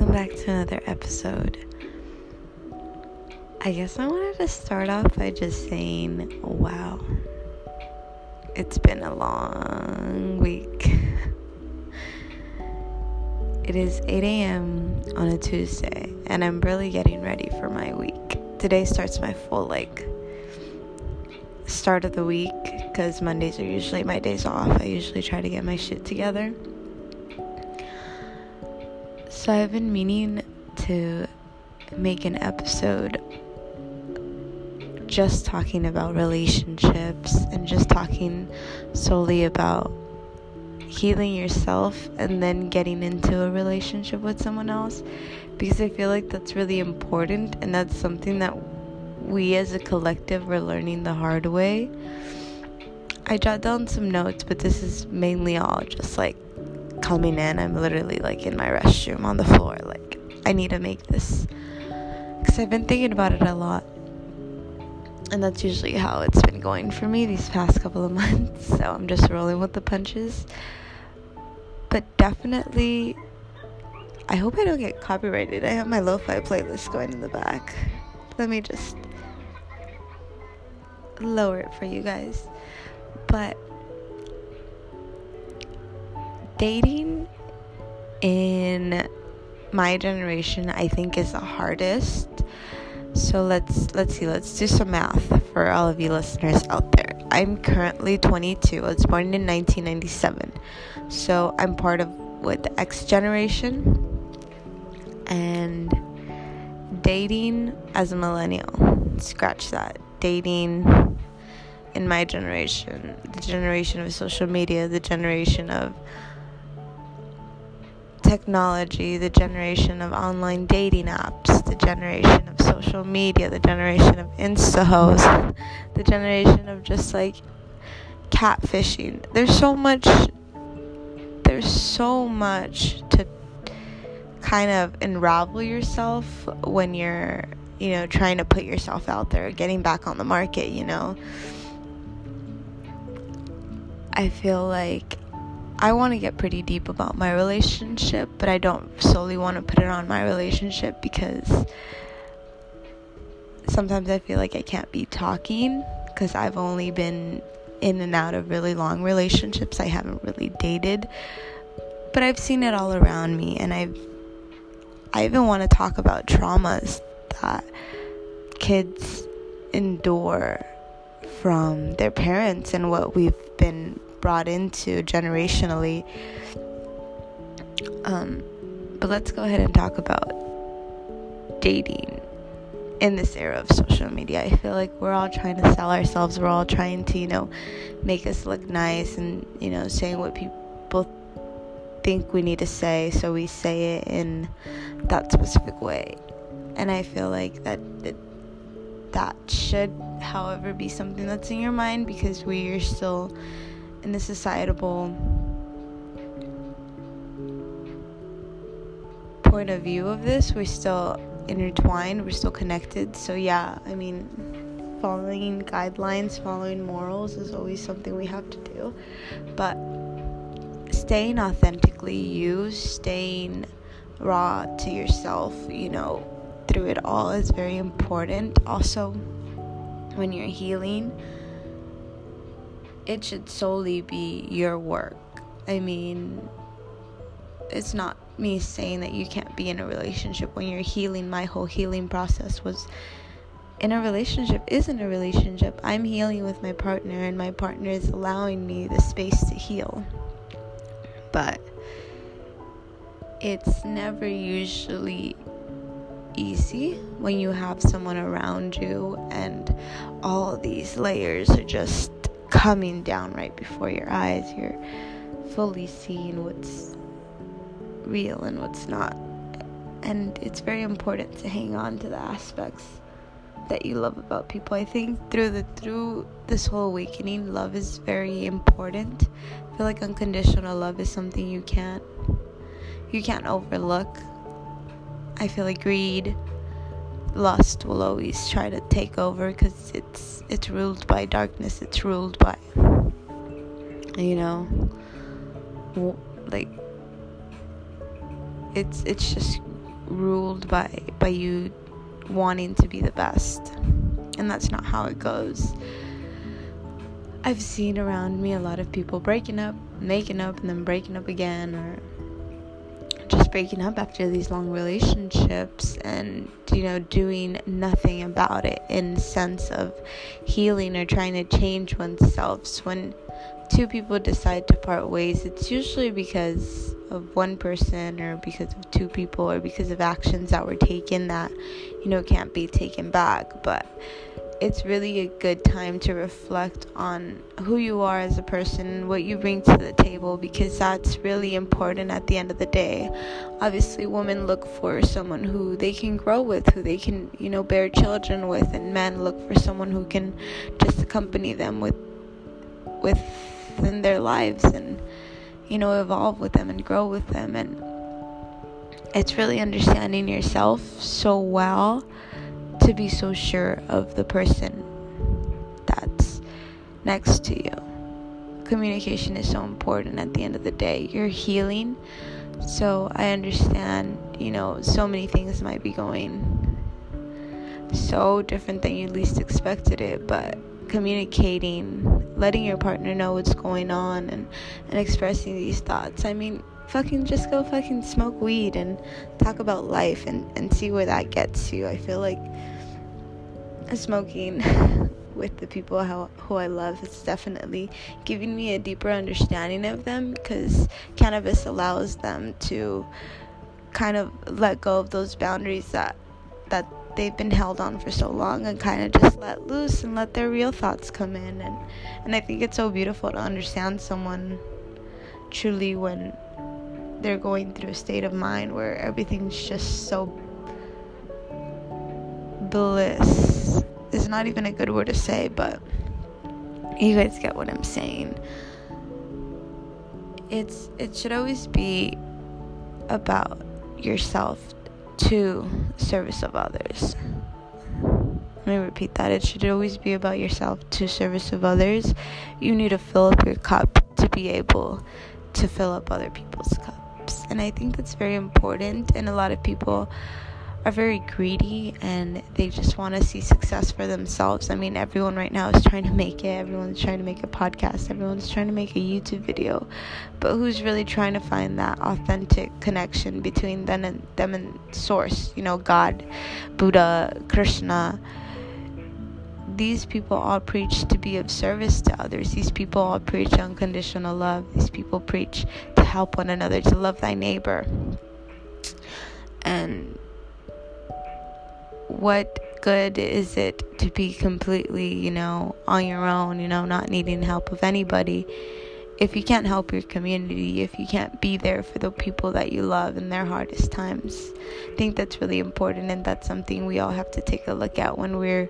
welcome back to another episode. I guess I wanted to start off by just saying, wow, it's been a long week. it is 8 a.m. on a Tuesday, and I'm really getting ready for my week. Today starts my full, like, start of the week because Mondays are usually my days off. I usually try to get my shit together. So I've been meaning to make an episode just talking about relationships and just talking solely about healing yourself and then getting into a relationship with someone else because I feel like that's really important and that's something that we as a collective were learning the hard way. I jot down some notes, but this is mainly all just like coming in, I'm literally like in my restroom on the floor. Like, I need to make this. Because I've been thinking about it a lot. And that's usually how it's been going for me these past couple of months. So I'm just rolling with the punches. But definitely, I hope I don't get copyrighted. I have my lo fi playlist going in the back. Let me just lower it for you guys. But dating in my generation I think is the hardest. So let's let's see, let's do some math for all of you listeners out there. I'm currently 22. I was born in 1997. So I'm part of what the X generation and dating as a millennial. Scratch that. Dating in my generation, the generation of social media, the generation of technology, the generation of online dating apps, the generation of social media, the generation of Insta hosts, the generation of just like catfishing. There's so much there's so much to kind of unravel yourself when you're, you know, trying to put yourself out there, getting back on the market, you know. I feel like I want to get pretty deep about my relationship, but I don't solely want to put it on my relationship because sometimes I feel like I can't be talking because I've only been in and out of really long relationships. I haven't really dated, but I've seen it all around me, and I've I even want to talk about traumas that kids endure from their parents and what we've been brought into generationally. Um, but let's go ahead and talk about dating in this era of social media. I feel like we're all trying to sell ourselves. We're all trying to, you know, make us look nice and, you know, saying what people think we need to say. So we say it in that specific way. And I feel like that, that that should, however, be something that's in your mind because we are still in the societal point of view of this. We're still intertwined, we're still connected. So, yeah, I mean, following guidelines, following morals is always something we have to do. But staying authentically you, staying raw to yourself, you know, through it all is very important. Also, when you're healing, it should solely be your work. I mean, it's not me saying that you can't be in a relationship when you're healing. My whole healing process was in a relationship, isn't a relationship. I'm healing with my partner, and my partner is allowing me the space to heal. But it's never usually easy when you have someone around you and all these layers are just coming down right before your eyes. You're fully seeing what's real and what's not. And it's very important to hang on to the aspects that you love about people. I think through the through this whole awakening, love is very important. I feel like unconditional love is something you can't you can't overlook. I feel like greed, lust will always try to take over because it's it's ruled by darkness it's ruled by you know like it's it's just ruled by by you wanting to be the best. And that's not how it goes. I've seen around me a lot of people breaking up, making up, and then breaking up again, or just breaking up after these long relationships and you know doing nothing about it in the sense of healing or trying to change oneself. So when two people decide to part ways it's usually because of one person or because of two people or because of actions that were taken that you know can't be taken back. But it's really a good time to reflect on who you are as a person, what you bring to the table, because that's really important at the end of the day. Obviously, women look for someone who they can grow with, who they can, you know, bear children with, and men look for someone who can just accompany them with, within their lives and, you know, evolve with them and grow with them. And it's really understanding yourself so well to be so sure of the person that's next to you. Communication is so important at the end of the day. You're healing. So I understand, you know, so many things might be going so different than you least expected it, but communicating, letting your partner know what's going on and, and expressing these thoughts. I mean, fucking just go fucking smoke weed and talk about life and, and see where that gets you. I feel like smoking with the people how, who I love is definitely giving me a deeper understanding of them because cannabis allows them to kind of let go of those boundaries that that they've been held on for so long and kind of just let loose and let their real thoughts come in and and I think it's so beautiful to understand someone truly when they're going through a state of mind where everything's just so bliss is not even a good word to say, but you guys get what I'm saying. It's it should always be about yourself to service of others. Let me repeat that. It should always be about yourself to service of others. You need to fill up your cup to be able to fill up other people's cups. And I think that's very important and a lot of people are very greedy and they just want to see success for themselves. I mean, everyone right now is trying to make it. Everyone's trying to make a podcast. Everyone's trying to make a YouTube video. But who's really trying to find that authentic connection between them and them and source, you know, God, Buddha, Krishna. These people all preach to be of service to others. These people all preach unconditional love. These people preach help one another, to love thy neighbor. And what good is it to be completely, you know, on your own, you know, not needing help of anybody? If you can't help your community, if you can't be there for the people that you love in their hardest times, I think that's really important, and that's something we all have to take a look at when we're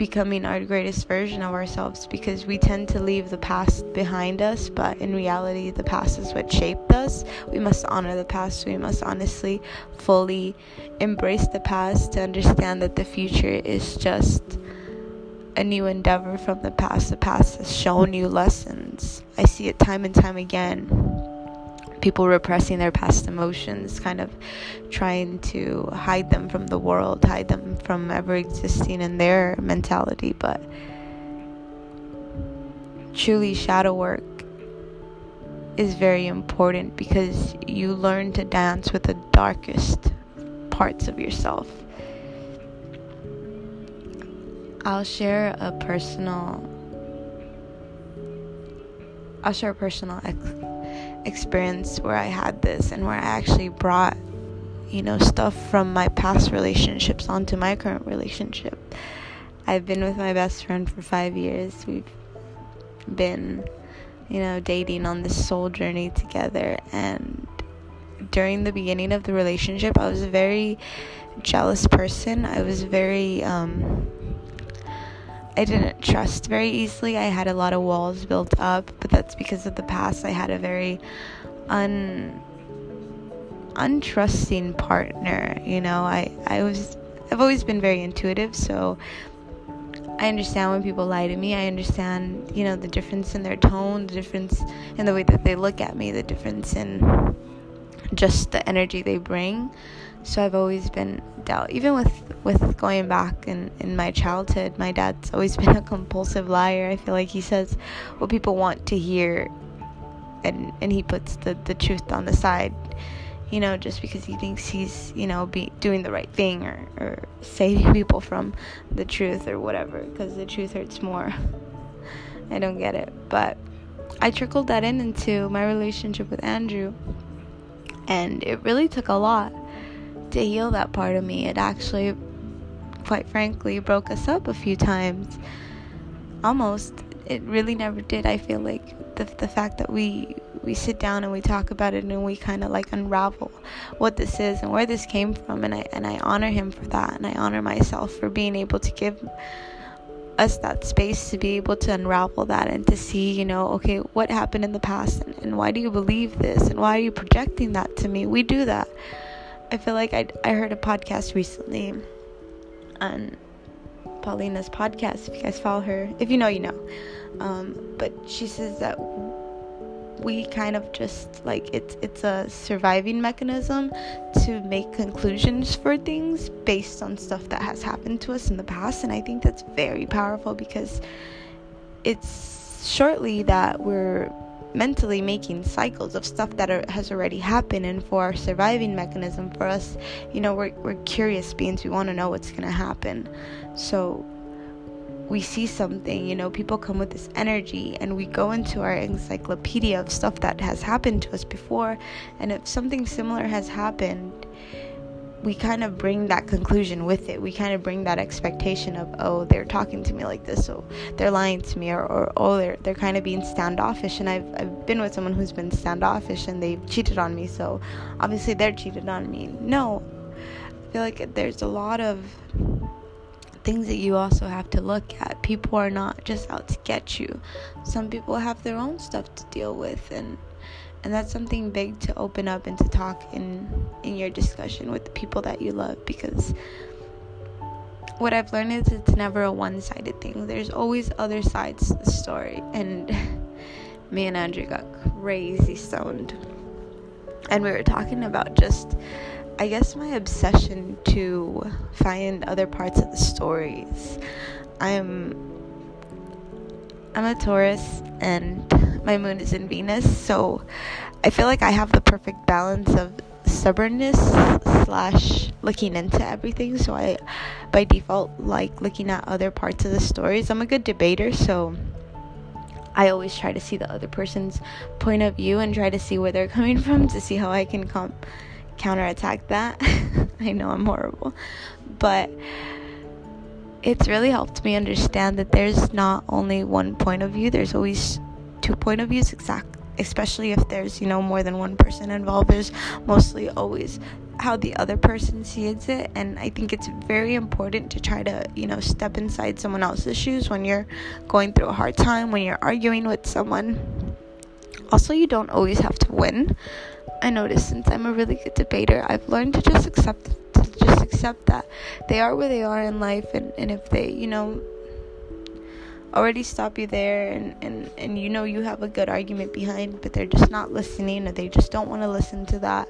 becoming our greatest version of ourselves because we tend to leave the past behind us, but in reality, the past is what shaped us. We must honor the past. We must honestly, fully embrace the past to understand that the future is just a new endeavor from the past. The past has shown you lessons. I see it time and time again people repressing their past emotions, kind of trying to hide them from the world, hide them from ever existing in their mentality. But truly, shadow work is very important because you learn to dance with the darkest parts of yourself. I'll share a personal I'll share a personal ex- experience where I had this and where I actually brought, you know, stuff from my past relationships onto my current relationship. I've been with my best friend for five years. We've been, you know, dating on this soul journey together. And during the beginning of the relationship, I was a very jealous person. I was very, um, I didn't trust very easily. I had a lot of walls built up, but that's because of the past. I had a very un untrusting partner, you know. I I was I've always been very intuitive, so I understand when people lie to me. I understand, you know, the difference in their tone, the difference in the way that they look at me, the difference in just the energy they bring. So I've always been dealt Even with with going back in in my childhood, my dad's always been a compulsive liar. I feel like he says what people want to hear, and and he puts the the truth on the side. You know, just because he thinks he's, you know, be doing the right thing or, or saving people from the truth or whatever, because the truth hurts more. I don't get it. But I trickled that in into my relationship with Andrew. And it really took a lot to heal that part of me. It actually, quite frankly, broke us up a few times. Almost. It really never did. I feel like the, the fact that we we sit down and we talk about it and we kind of like unravel what this is and where this came from and I and I honor him for that and I honor myself for being able to give us that space to be able to unravel that and to see, you know, okay, what happened in the past and, and why do you believe this and why are you projecting that to me? We do that. I feel like I, I heard a podcast recently on Paulina's podcast. If you guys follow her, if you know, you know. Um, but she says that we kind of just like it's it's a surviving mechanism to make conclusions for things based on stuff that has happened to us in the past and I think that's very powerful because it's shortly that we're mentally making cycles of stuff that are, has already happened and for our surviving mechanism for us you know we're, we're curious beings we want to know what's going to happen so we see something, you know, people come with this energy and we go into our encyclopedia of stuff that has happened to us before. And if something similar has happened, we kind of bring that conclusion with it. We kind of bring that expectation of, oh, they're talking to me like this, so they're lying to me, or, or oh, they're they're kind of being standoffish. And I've I've been with someone who's been standoffish and they've cheated on me, so obviously they're cheated on me. No, I feel like there's a lot of things that you also have to look at. People are not just out to get you. Some people have their own stuff to deal with and and that's something big to open up and to talk in in your discussion with the people that you love because what I've learned is it's never a one-sided thing. There's always other sides to the story and me and Andrew got crazy stoned. And we were talking about just I guess my obsession to find other parts of the stories. I'm I'm a Taurus and my moon is in Venus, so I feel like I have the perfect balance of stubbornness slash looking into everything. So I, by default, like looking at other parts of the stories. I'm a good debater, so I always try to see the other person's point of view and try to see where they're coming from to see how I can come counterattack that. I know I'm horrible, but it's really helped me understand that there's not only one point of view, there's always two point of views exact especially if there's you know more than one person involved. There's mostly always how the other person sees it and i think it's very important to try to you know step inside someone else's shoes when you're going through a hard time when you're arguing with someone. Also you don't always have to win. I noticed since I'm a really good debater, I've learned to just accept accept that they are where they are in life and, and if they, you know, already stop you there and, and, and you know you have a good argument behind but they're just not listening or they just don't want to listen to that,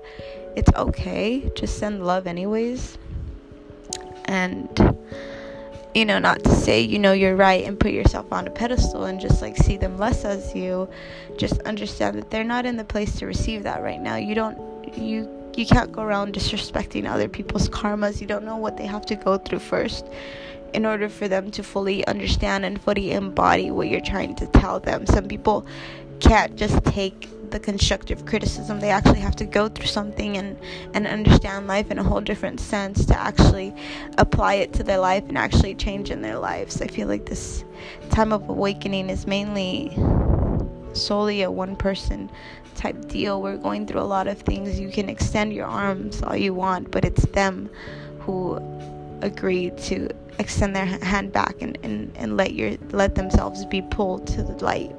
it's okay. Just send love anyways. And you know, not to say, you know, you're right and put yourself on a pedestal and just like see them less as you. Just understand that they're not in the place to receive that right now. You don't, you, you can't go around disrespecting other people's karmas. You don't know what they have to go through first in order for them to fully understand and fully embody what you're trying to tell them. Some people can't just take the constructive criticism. They actually have to go through something and, and understand life in a whole different sense to actually apply it to their life and actually change in their lives. I feel like this time of awakening is mainly solely a one person type deal. We're going through a lot of things. You can extend your arms all you want, but it's them who agree to extend their hand back and, and, and let your let themselves be pulled to the light.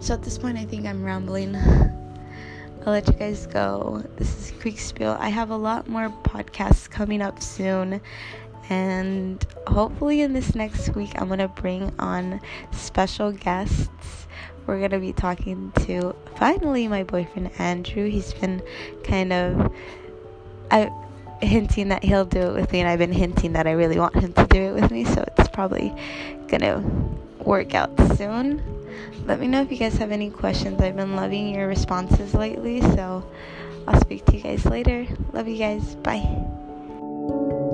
So at this point, I think I'm rambling. I'll let you guys go. This is Quick Spiel. I have a lot more podcasts coming up soon. And hopefully, in this next week, I'm going to bring on special guests. We're going to be talking to finally my boyfriend Andrew. He's been kind of I hinting that he'll do it with me, and I've been hinting that I really want him to do it with me, so it's probably gonna work out soon. Let me know if you guys have any questions. I've been loving your responses lately, so I'll speak to you guys later. Love you guys. Bye.